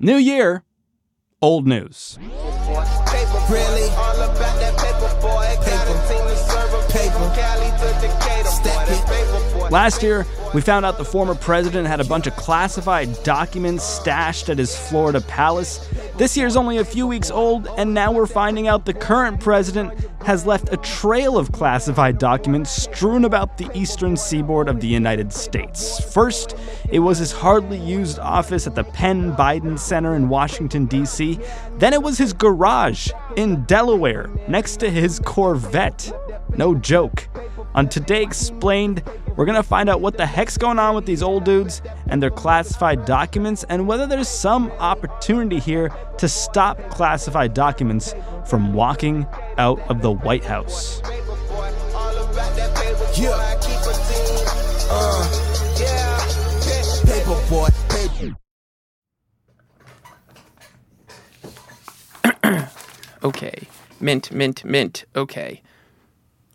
New year, old news. Really? Last year, we found out the former president had a bunch of classified documents stashed at his Florida palace. This year's only a few weeks old, and now we're finding out the current president has left a trail of classified documents strewn about the eastern seaboard of the United States. First, it was his hardly used office at the Penn Biden Center in Washington, D.C. Then it was his garage in Delaware next to his Corvette. No joke. On Today Explained, we're gonna find out what the heck's going on with these old dudes and their classified documents and whether there's some opportunity here to stop classified documents from walking out of the White House. Paper, boy. All about that paper, boy. Yeah. I keep a team. Uh, yeah. Paper boy, paper. Okay. Mint, mint, mint. Okay.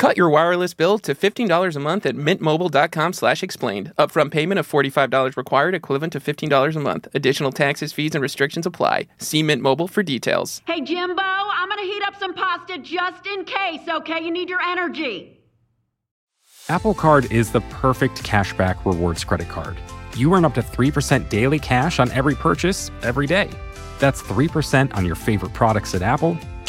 Cut your wireless bill to $15 a month at mintmobile.com slash explained. Upfront payment of $45 required, equivalent to $15 a month. Additional taxes, fees, and restrictions apply. See Mint Mobile for details. Hey, Jimbo, I'm gonna heat up some pasta just in case, okay? You need your energy. Apple Card is the perfect cashback rewards credit card. You earn up to 3% daily cash on every purchase every day. That's 3% on your favorite products at Apple,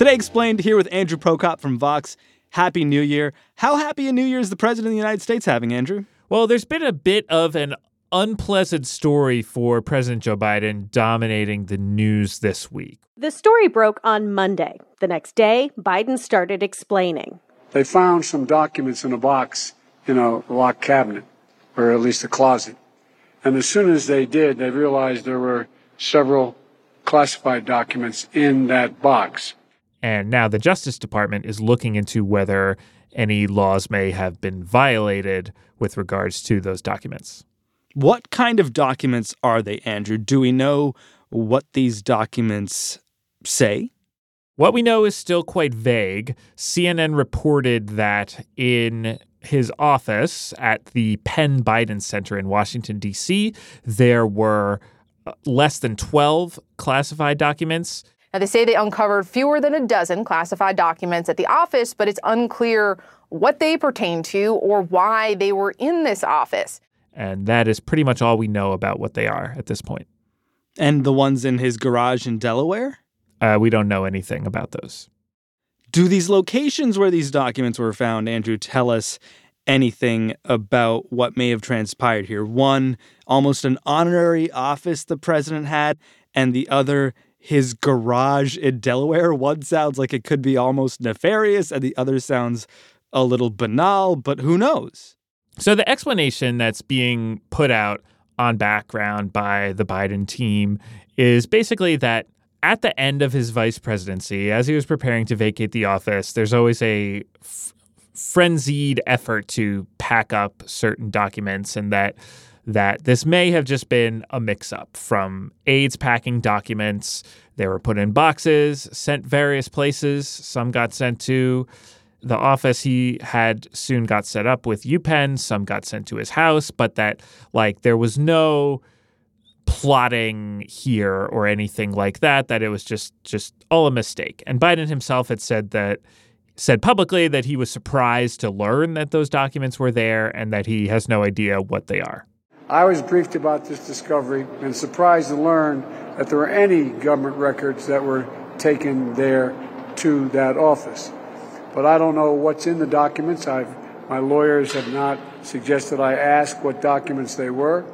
Today Explained here with Andrew Prokop from Vox. Happy New Year. How happy a New Year is the President of the United States having, Andrew? Well, there's been a bit of an unpleasant story for President Joe Biden dominating the news this week. The story broke on Monday. The next day, Biden started explaining. They found some documents in a box in a locked cabinet, or at least a closet. And as soon as they did, they realized there were several classified documents in that box. And now the Justice Department is looking into whether any laws may have been violated with regards to those documents. What kind of documents are they, Andrew? Do we know what these documents say? What we know is still quite vague. CNN reported that in his office at the Penn Biden Center in Washington, D.C., there were uh, less than 12 classified documents. Now, they say they uncovered fewer than a dozen classified documents at the office, but it's unclear what they pertain to or why they were in this office. And that is pretty much all we know about what they are at this point. And the ones in his garage in Delaware? Uh, we don't know anything about those. Do these locations where these documents were found, Andrew, tell us anything about what may have transpired here? One, almost an honorary office the president had, and the other, his garage in Delaware. One sounds like it could be almost nefarious, and the other sounds a little banal, but who knows? So the explanation that's being put out on background by the Biden team is basically that at the end of his vice presidency, as he was preparing to vacate the office, there's always a f- frenzied effort to pack up certain documents, and that that this may have just been a mix-up from aides packing documents. They were put in boxes, sent various places. Some got sent to the office he had soon got set up with UPenn. Some got sent to his house, but that like there was no plotting here or anything like that. That it was just just all a mistake. And Biden himself had said that said publicly that he was surprised to learn that those documents were there and that he has no idea what they are. I was briefed about this discovery and surprised to learn that there were any government records that were taken there to that office. But I don't know what's in the documents. I've, my lawyers have not suggested I ask what documents they were.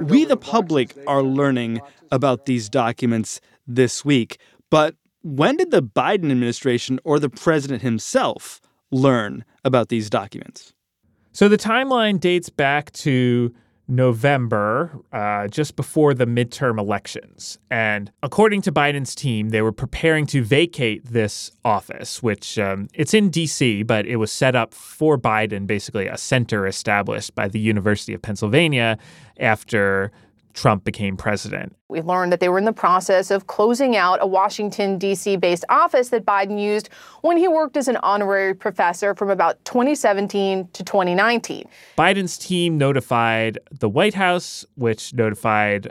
We, the public, are learning about these documents this week. But when did the Biden administration or the president himself learn about these documents? So the timeline dates back to November, uh, just before the midterm elections. And according to Biden's team, they were preparing to vacate this office, which um, it's in D.C., but it was set up for Biden, basically a center established by the University of Pennsylvania after Trump became president. We learned that they were in the process of closing out a Washington, D.C. based office that Biden used when he worked as an honorary professor from about 2017 to 2019. Biden's team notified the White House, which notified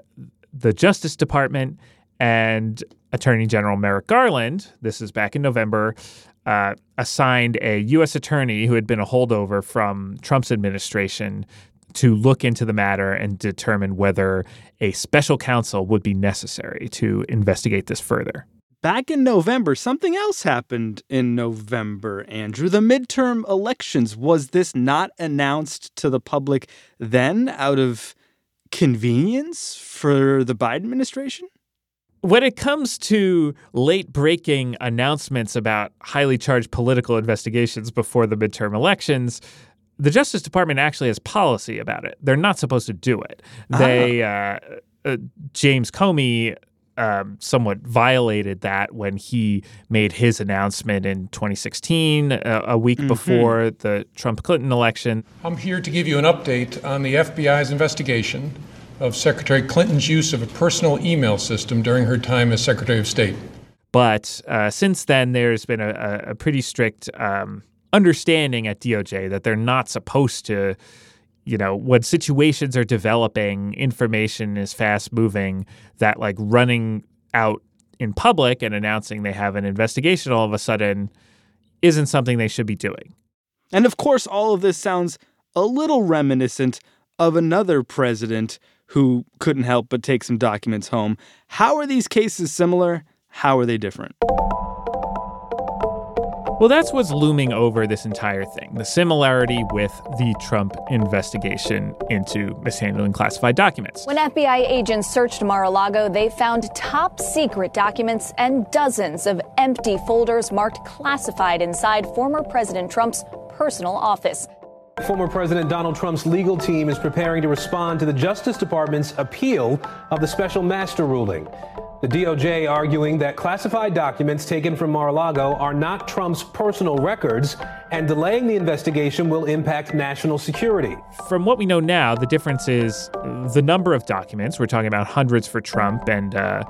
the Justice Department and Attorney General Merrick Garland. This is back in November. Uh, assigned a U.S. attorney who had been a holdover from Trump's administration to look into the matter and determine whether a special counsel would be necessary to investigate this further. Back in November, something else happened in November, Andrew. The midterm elections. Was this not announced to the public then out of convenience for the Biden administration? When it comes to late breaking announcements about highly charged political investigations before the midterm elections, the Justice Department actually has policy about it. They're not supposed to do it. They, uh, uh, James Comey, um, somewhat violated that when he made his announcement in 2016, uh, a week Mhm. before the Trump Clinton election. I'm here to give you an update on the FBI's investigation of Secretary Clinton's use of a personal email system during her time as Secretary of State. But uh, since then, there's been a, a, a pretty strict um, understanding at DOJ that they're not supposed to, you know, when situations are developing, information is fast moving, that like running out in public and announcing they have an investigation all of a sudden isn't something they should be doing. And of course, all of this sounds a little reminiscent of another president who couldn't help but take some documents home. How are these cases similar? How are they different? Well, that's what's looming over this entire thing the similarity with the Trump investigation into mishandling classified documents. When FBI agents searched Mar a Lago, they found top secret documents and dozens of empty folders marked classified inside former President Trump's personal office. Former President Donald Trump's legal team is preparing to respond to the Justice Department's appeal of the special master ruling. The DOJ arguing that classified documents taken from Mar-a-Lago are not Trump's personal records, and delaying the investigation will impact national security. From what we know now, the difference is the number of documents. We're talking about hundreds for Trump, and uh,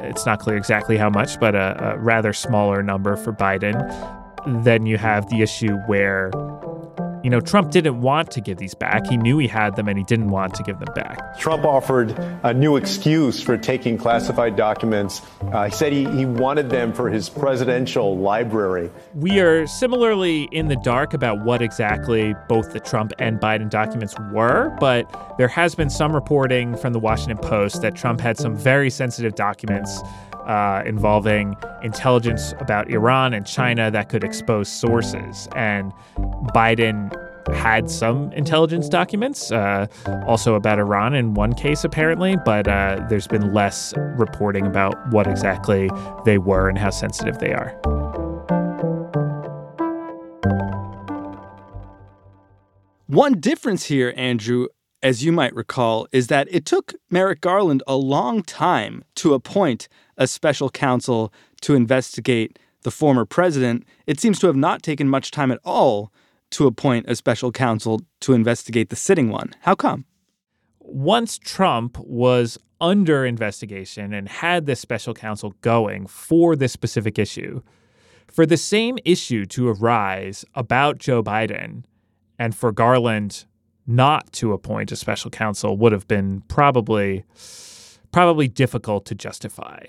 it's not clear exactly how much, but a, a rather smaller number for Biden. Then you have the issue where you know, Trump didn't want to give these back. He knew he had them and he didn't want to give them back. Trump offered a new excuse for taking classified documents. Uh, he said he, he wanted them for his presidential library. We are similarly in the dark about what exactly both the Trump and Biden documents were, but there has been some reporting from the Washington Post that Trump had some very sensitive documents uh, involving intelligence about Iran and China that could expose sources. And Biden had some intelligence documents, uh, also about Iran in one case, apparently, but uh, there's been less reporting about what exactly they were and how sensitive they are. One difference here, Andrew, as you might recall, is that it took Merrick Garland a long time to appoint a special counsel to investigate the former president. It seems to have not taken much time at all to appoint a special counsel to investigate the sitting one. How come? Once Trump was under investigation and had this special counsel going for this specific issue, for the same issue to arise about Joe Biden and for Garland not to appoint a special counsel would have been probably probably difficult to justify.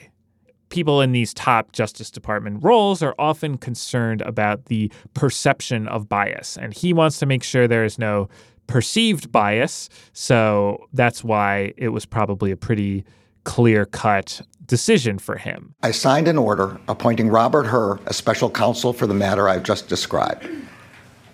People in these top Justice Department roles are often concerned about the perception of bias, and he wants to make sure there is no perceived bias. So that's why it was probably a pretty clear cut decision for him. I signed an order appointing Robert Hur as special counsel for the matter I've just described.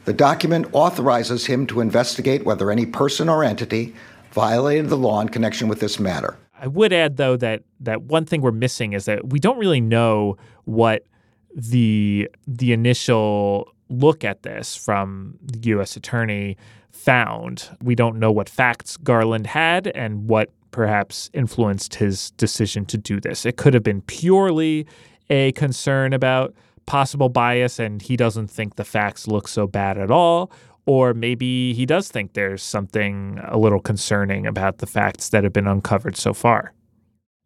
The document authorizes him to investigate whether any person or entity violated the law in connection with this matter. I would add, though, that that one thing we're missing is that we don't really know what the the initial look at this from the U.S. attorney found. We don't know what facts Garland had and what perhaps influenced his decision to do this. It could have been purely a concern about possible bias and he doesn't think the facts look so bad at all. Or maybe he does think there's something a little concerning about the facts that have been uncovered so far.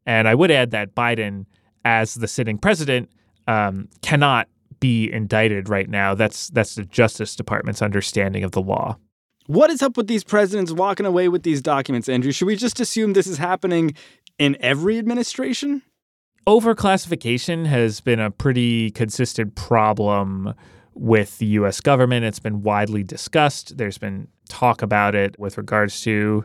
And I would add that Biden, as the sitting president, um, cannot be indicted right now. That's that's the Justice Department's understanding of the law. What is up with these presidents walking away with these documents, Andrew? Should we just assume this is happening in every administration? Overclassification has been a pretty consistent problem with the US government. It's been widely discussed. There's been talk about it with regards to,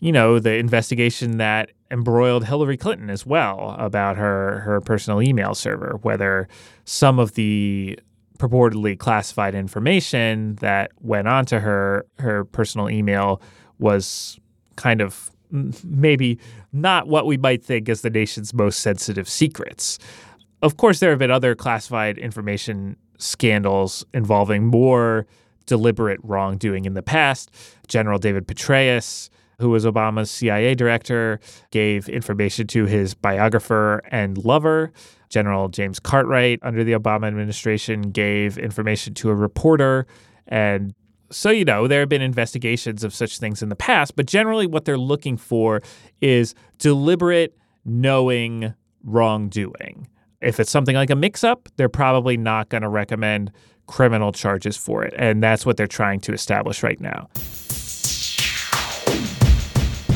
you know, the investigation that embroiled Hillary Clinton as well about her her personal email server, whether some of the purportedly classified information that went onto her her personal email was kind of maybe not what we might think as the nation's most sensitive secrets. Of course, there have been other classified information scandals involving more deliberate wrongdoing in the past. General David Petraeus, who was Obama's CIA director, gave information to his biographer and lover. General James Cartwright, under the Obama administration, gave information to a reporter. And so, you know, there have been investigations of such things in the past, but generally what they're looking for is deliberate, knowing wrongdoing. If it's something like a mix up, they're probably not going to recommend criminal charges for it. And that's what they're trying to establish right now.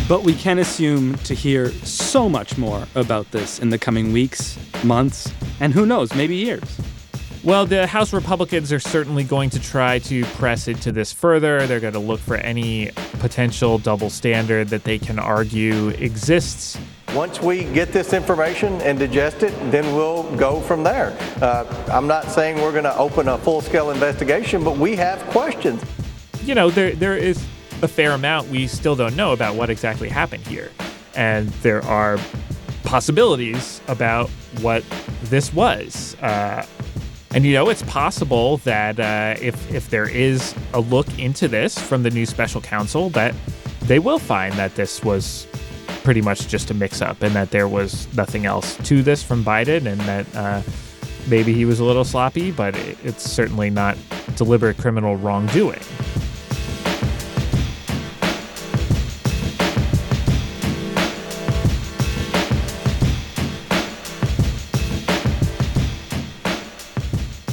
But we can assume to hear so much more about this in the coming weeks, months, and who knows, maybe years. Well, the House Republicans are certainly going to try to press into this further. They're going to look for any potential double standard that they can argue exists. Once we get this information and digest it, then we'll go from there. Uh, I'm not saying we're going to open a full scale investigation, but we have questions. You know, there there is a fair amount we still don't know about what exactly happened here. And there are possibilities about what this was. Uh, and you know, it's possible that uh, if if there is a look into this from the new special counsel, that they will find that this was pretty much just a mix-up, and that there was nothing else to this from Biden, and that uh, maybe he was a little sloppy, but it, it's certainly not deliberate criminal wrongdoing.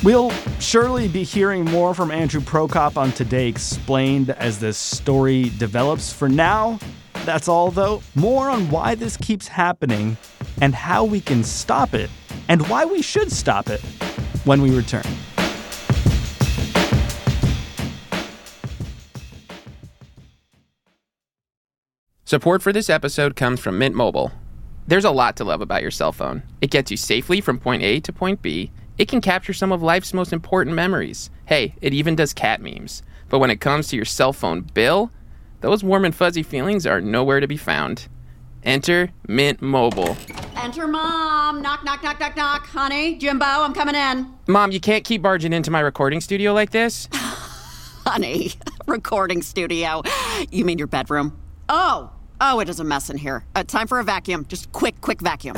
We'll surely be hearing more from Andrew Prokop on Today Explained as this story develops. For now, that's all though. More on why this keeps happening and how we can stop it, and why we should stop it when we return. Support for this episode comes from Mint Mobile. There's a lot to love about your cell phone. It gets you safely from point A to point B it can capture some of life's most important memories. Hey, it even does cat memes. But when it comes to your cell phone bill, those warm and fuzzy feelings are nowhere to be found. Enter Mint Mobile. Enter mom. Knock, knock, knock, knock, knock. Honey, Jimbo, I'm coming in. Mom, you can't keep barging into my recording studio like this. Honey, recording studio. You mean your bedroom? Oh, oh, it is a mess in here. Uh, time for a vacuum. Just quick, quick vacuum.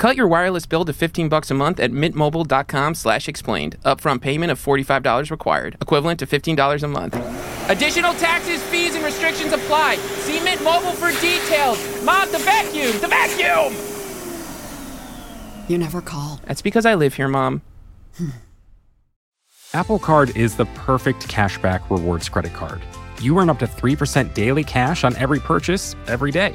Cut your wireless bill to 15 bucks a month at mintmobile.com slash explained. Upfront payment of $45 required, equivalent to $15 a month. Additional taxes, fees, and restrictions apply. See Mint Mobile for details. Mom, the vacuum! The vacuum! You never call. That's because I live here, Mom. Hmm. Apple Card is the perfect cashback rewards credit card. You earn up to 3% daily cash on every purchase every day.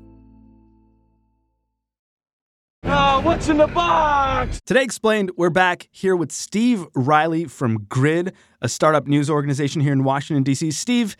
What's in the box? Today explained, we're back here with Steve Reilly from Grid, a startup news organization here in Washington, D.C. Steve,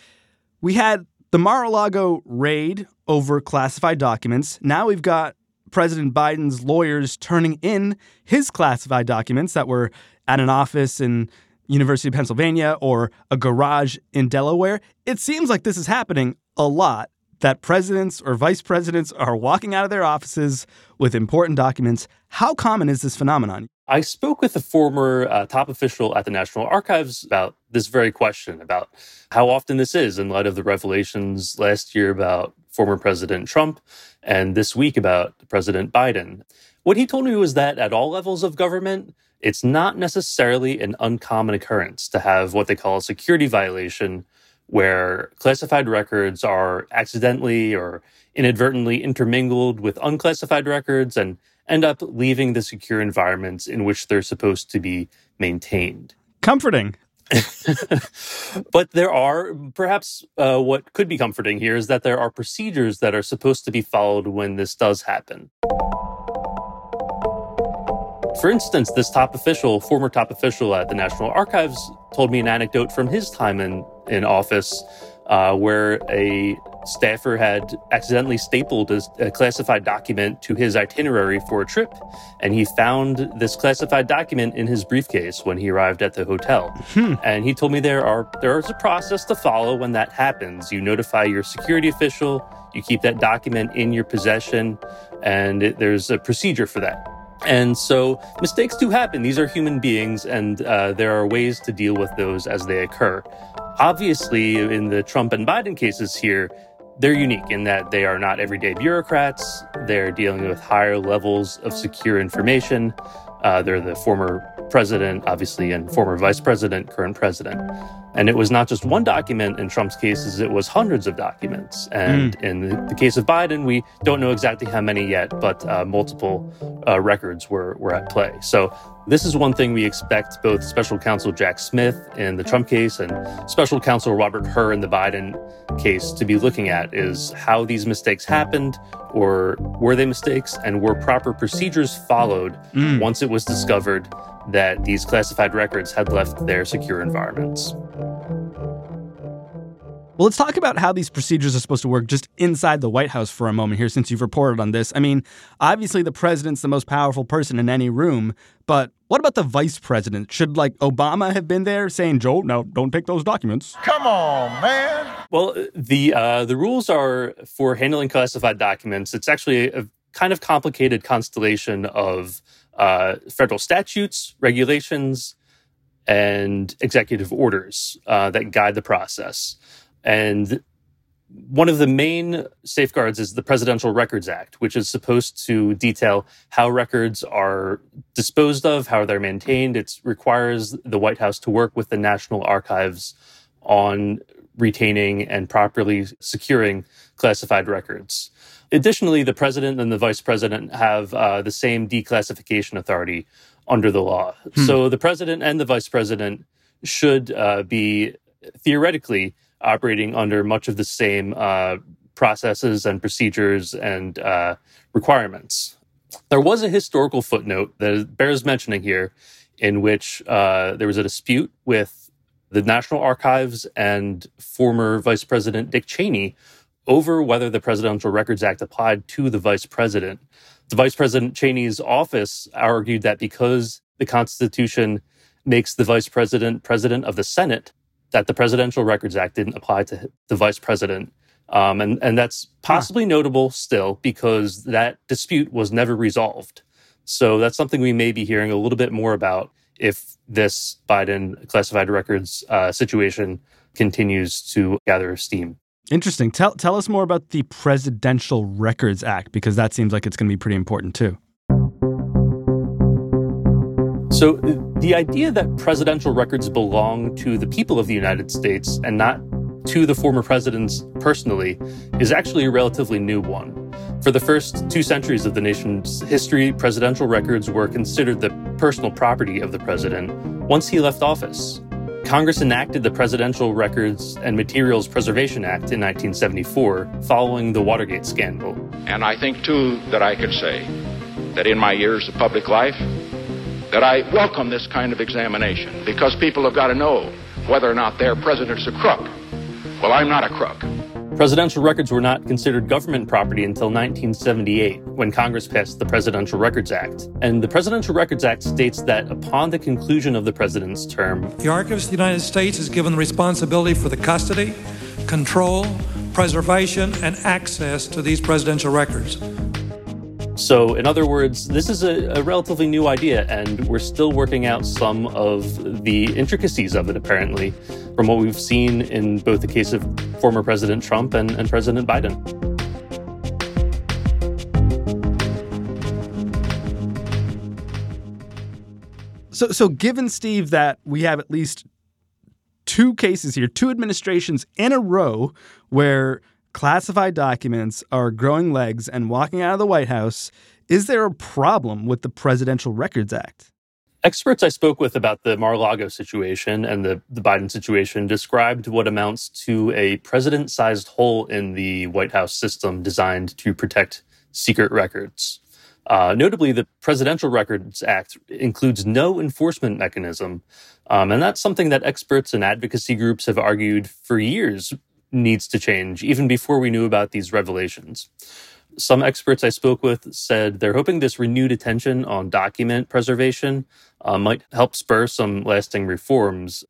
we had the Mar a Lago raid over classified documents. Now we've got President Biden's lawyers turning in his classified documents that were at an office in University of Pennsylvania or a garage in Delaware. It seems like this is happening a lot that presidents or vice presidents are walking out of their offices with important documents. How common is this phenomenon? I spoke with a former uh, top official at the National Archives about this very question about how often this is in light of the revelations last year about former President Trump and this week about President Biden. What he told me was that at all levels of government, it's not necessarily an uncommon occurrence to have what they call a security violation where classified records are accidentally or inadvertently intermingled with unclassified records and end up leaving the secure environments in which they're supposed to be maintained. Comforting. but there are perhaps uh, what could be comforting here is that there are procedures that are supposed to be followed when this does happen. For instance, this top official, former top official at the National Archives, told me an anecdote from his time in, in office uh, where a staffer had accidentally stapled a, classified document to his itinerary for a trip, and he found this classified document in his briefcase when he arrived at the hotel. Hmm. And he told me there are there is a process to follow when that happens. You notify your security official, you keep that document in your possession, and it, there's a procedure for that. And so mistakes do happen. These are human beings, and uh, there are ways to deal with those as they occur. Obviously, in the Trump and Biden cases here, they're unique in that they are not everyday bureaucrats. They're dealing with higher levels of secure information. Uh, they're the former president, obviously, and former vice president, current president. And it was not just one document in Trump's cases, it was hundreds of documents. And mm. in the, the, case of Biden, we don't know exactly how many yet, but uh, multiple uh, records were, were at play. So this is one thing we expect both special counsel Jack Smith in the Trump case and special counsel Robert Hur in the Biden case to be looking at is how these mistakes happened or were they mistakes and were proper procedures followed mm. once it was discovered that these classified records had left their secure environments. Well, let's talk about how these procedures are supposed to work just inside the White House for a moment here, since you've reported on this. I mean, obviously, the president's the most powerful person in any room, but what about the vice president? Should, like, Obama have been there saying, Joe, now don't take those documents? Come on, man. Well, the, uh, the rules are for handling classified documents. It's actually a kind of complicated constellation of uh, federal statutes, regulations, and executive orders uh, that guide the process. And one of the main safeguards is the Presidential Records Act, which is supposed to detail how records are disposed of, how they're maintained. It requires the White House to work with the National Archives on retaining and properly securing classified records. Additionally, the president and the vice president have uh, the same declassification authority under the law. Hmm. So the president and the vice president should uh, be theoretically operating under much of the same uh, processes and procedures and uh, requirements. There was a historical footnote that bears mentioning here in which uh, there was a dispute with the National Archives and former Vice President Dick Cheney over whether the Presidential Records Act applied to the vice president. The Vice President Cheney's office argued that because the Constitution makes the vice president president of the Senate, that the Presidential Records Act didn't apply to the vice president. Um, and, and that's possibly huh. notable still because that dispute was never resolved. So that's something we may be hearing a little bit more about if this Biden classified records uh, situation continues to gather steam. Interesting. Tell tell us more about the Presidential Records Act because that seems like it's going to be pretty important too. So the idea that presidential records belong to the people of the United States and not to the former presidents personally is actually a relatively new one. For the first two centuries of the nation's history, presidential records were considered the personal property of the president once he left office. Congress enacted the Presidential Records and Materials Preservation Act in 1974 following the Watergate scandal. And I think, too, that I could say that in my years of public life, that I welcome this kind of examination because people have got to know whether or not their president's a crook. Well, I'm not a crook. Presidential records were not considered government property until 1978, when Congress passed the Presidential Records Act. And the Presidential Records Act states that upon the conclusion of the president's term, the Archives of the United States is given the responsibility for the custody, control, preservation, and access to these presidential records. So, in other words, this is a, a, relatively new idea, and we're still working out some of the intricacies of it, apparently, from what we've seen in both the case of former President Trump and, and President Biden. So, so given Steve that we have at least two cases here, two administrations in a row where classified documents are growing legs and walking out of the White House, is there a problem with the Presidential Records Act? Experts I spoke with about the Mar a Lago situation and the, the Biden situation described what amounts to a president sized hole in the White House system designed to protect secret records. Uh, notably, the Presidential Records Act includes no enforcement mechanism. Um, and that's something that experts and advocacy groups have argued for years needs to change, even before we knew about these revelations. Some experts I spoke with said they're hoping this renewed attention on document preservation uh, might help spur some lasting reforms.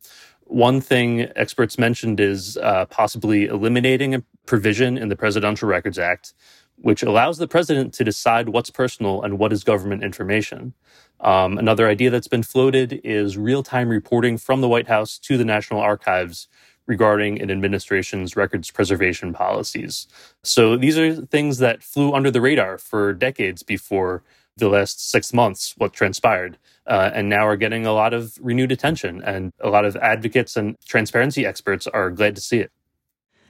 One thing experts mentioned is uh, possibly eliminating a provision in the Presidential Records Act, which allows the president to decide what's personal and what is government information. Um, another idea that's been floated is real time reporting from the White House to the National Archives regarding an administration's records preservation policies. So these are things that flew under the radar for decades before the last six months, what transpired, uh, and now are getting a lot of renewed attention. And a lot of advocates and transparency experts are glad to see it.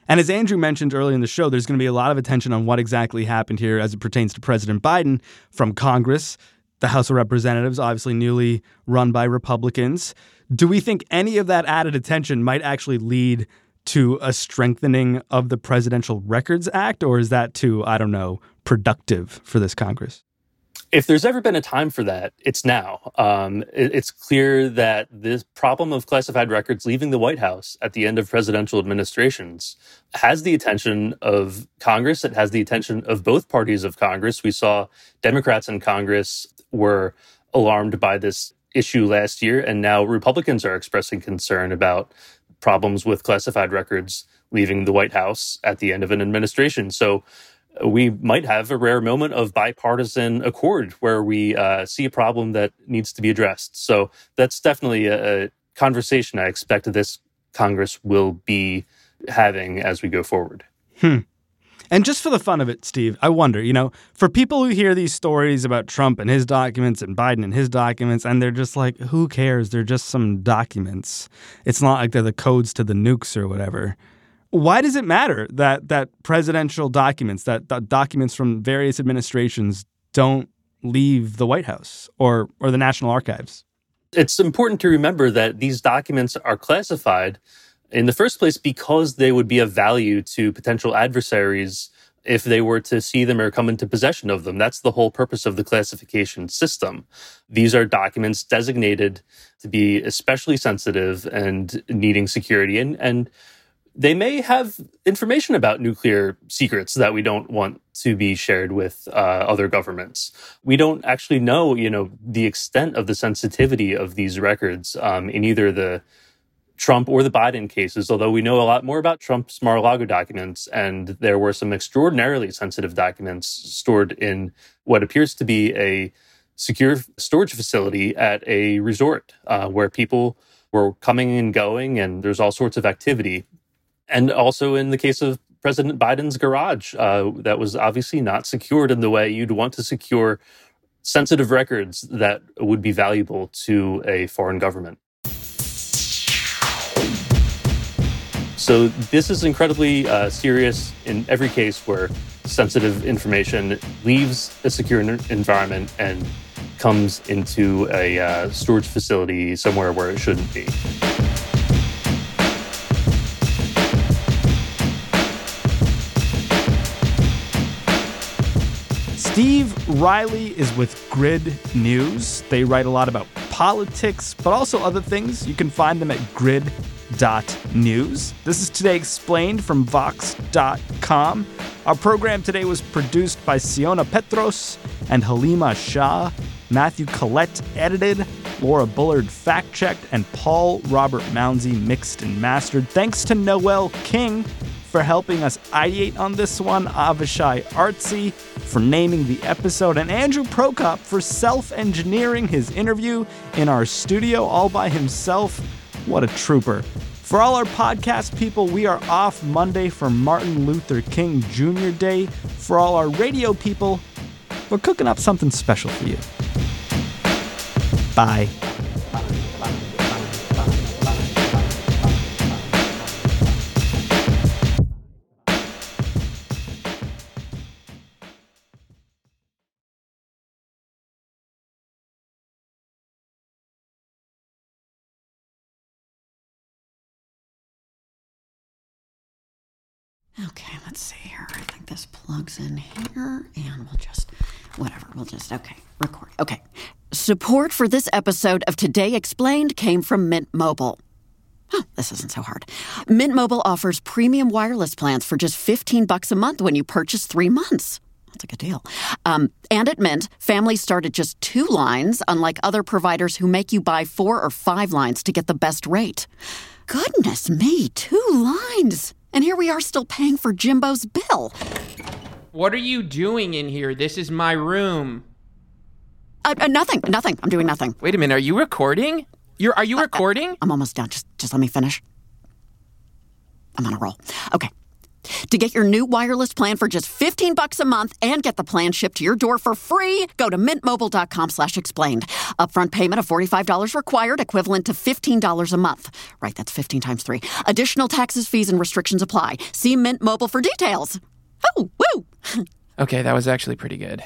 And as Andrew mentioned earlier in the show, there's going to be a lot of attention on what exactly happened here as it pertains to President Biden from Congress, the House of Representatives, obviously newly run by Republicans. Do we think any of that added attention might actually lead to a strengthening of the Presidential Records Act, or is that too, I don't know, productive for this Congress? If there's ever been a time for that, it's now. Um, it, it's clear that this problem of classified records leaving the White House at the end of presidential administrations has the attention of Congress. It has the attention of both parties of Congress. We saw Democrats in Congress were alarmed by this issue last year, and now Republicans are expressing concern about problems with classified records leaving the White House at the end of an administration. So uh, we might have a rare moment of bipartisan accord where we uh, see a problem that needs to be addressed. So that's definitely a, a conversation I expect this Congress will be having as we go forward. Hmm. And just for the fun of it, Steve, I wonder, you know, for people who hear these stories about Trump and his documents and Biden and his documents, and they're just like, who cares? They're just some documents. It's not like they're the codes to the nukes or whatever. Why does it matter that that presidential documents, that, that documents from various administrations don't leave the White House or or the National Archives? It's important to remember that these documents are classified in the first place because they would be of value to potential adversaries if they were to see them or come into possession of them. That's the whole purpose of the classification system. These are documents designated to be especially sensitive and needing security and, and they may have information about nuclear secrets that we don't want to be shared with uh, other governments. We don't actually know, you know, the extent of the sensitivity of these records um, in either the Trump or the Biden cases, although we know a lot more about Trump's Mar a Lago documents, and there were some extraordinarily sensitive documents stored in what appears to be a secure storage facility at a resort uh, where people were coming and going, and there's all sorts of activity. And also in the case of President Biden's garage, uh, that was obviously not secured in the way you'd want to secure sensitive records that would be valuable to a foreign government. So this is incredibly uh, serious in every case where sensitive information leaves a secure environment and comes into a uh, storage facility somewhere where it shouldn't be. Steve Reilly is with Grid News. They write a lot about politics, but also other things. You can find them at grid.news. This is Today Explained from Vox.com. Our program today was produced by Siona Peterous and Haleema Shah. Matthew Collette edited, Laura Bullard fact checked, and Paul Robert Mounsey mixed and mastered. Thanks to Noel King for helping us ideate on this one, Avishai Artsy for naming the episode, and Andrew Prokop for self engineering his interview in our studio all by himself. What a trooper. For all our podcast people, we are off Monday for Martin Luther King Jr. Day. For all our radio people, we're cooking up something special for you. Bye. See here. I think this plugs in here, and we'll just, whatever, we'll just, okay, record. Okay. Support for this episode of Today Explained came from Mint Mobile. Oh, this isn't so hard. Mint Mobile offers premium wireless plans for just 15 bucks a month when you purchase three months. That's a good deal. Um, and at Mint, families start at just two lines, unlike other providers who make you buy four or five lines to get the best rate. Goodness me, two lines! And here we are still paying for Jimbo's bill. What are you doing in here? This is my room. Uh, uh, nothing, nothing. I'm doing nothing. Wait a minute. Are you recording? You're are you Uh, recording? I'm almost done. Just just let me finish. I'm on a roll. Okay. To get your new wireless plan for just 15 bucks a month and get the plan shipped to your door for free, go to mintmobile.com slash explained. Upfront payment of $45 required, equivalent to $15 a month. Right, that's 15 times 3. Additional taxes, fees, and restrictions apply. See Mint Mobile for details. Oh, woo! Okay, that was actually pretty good.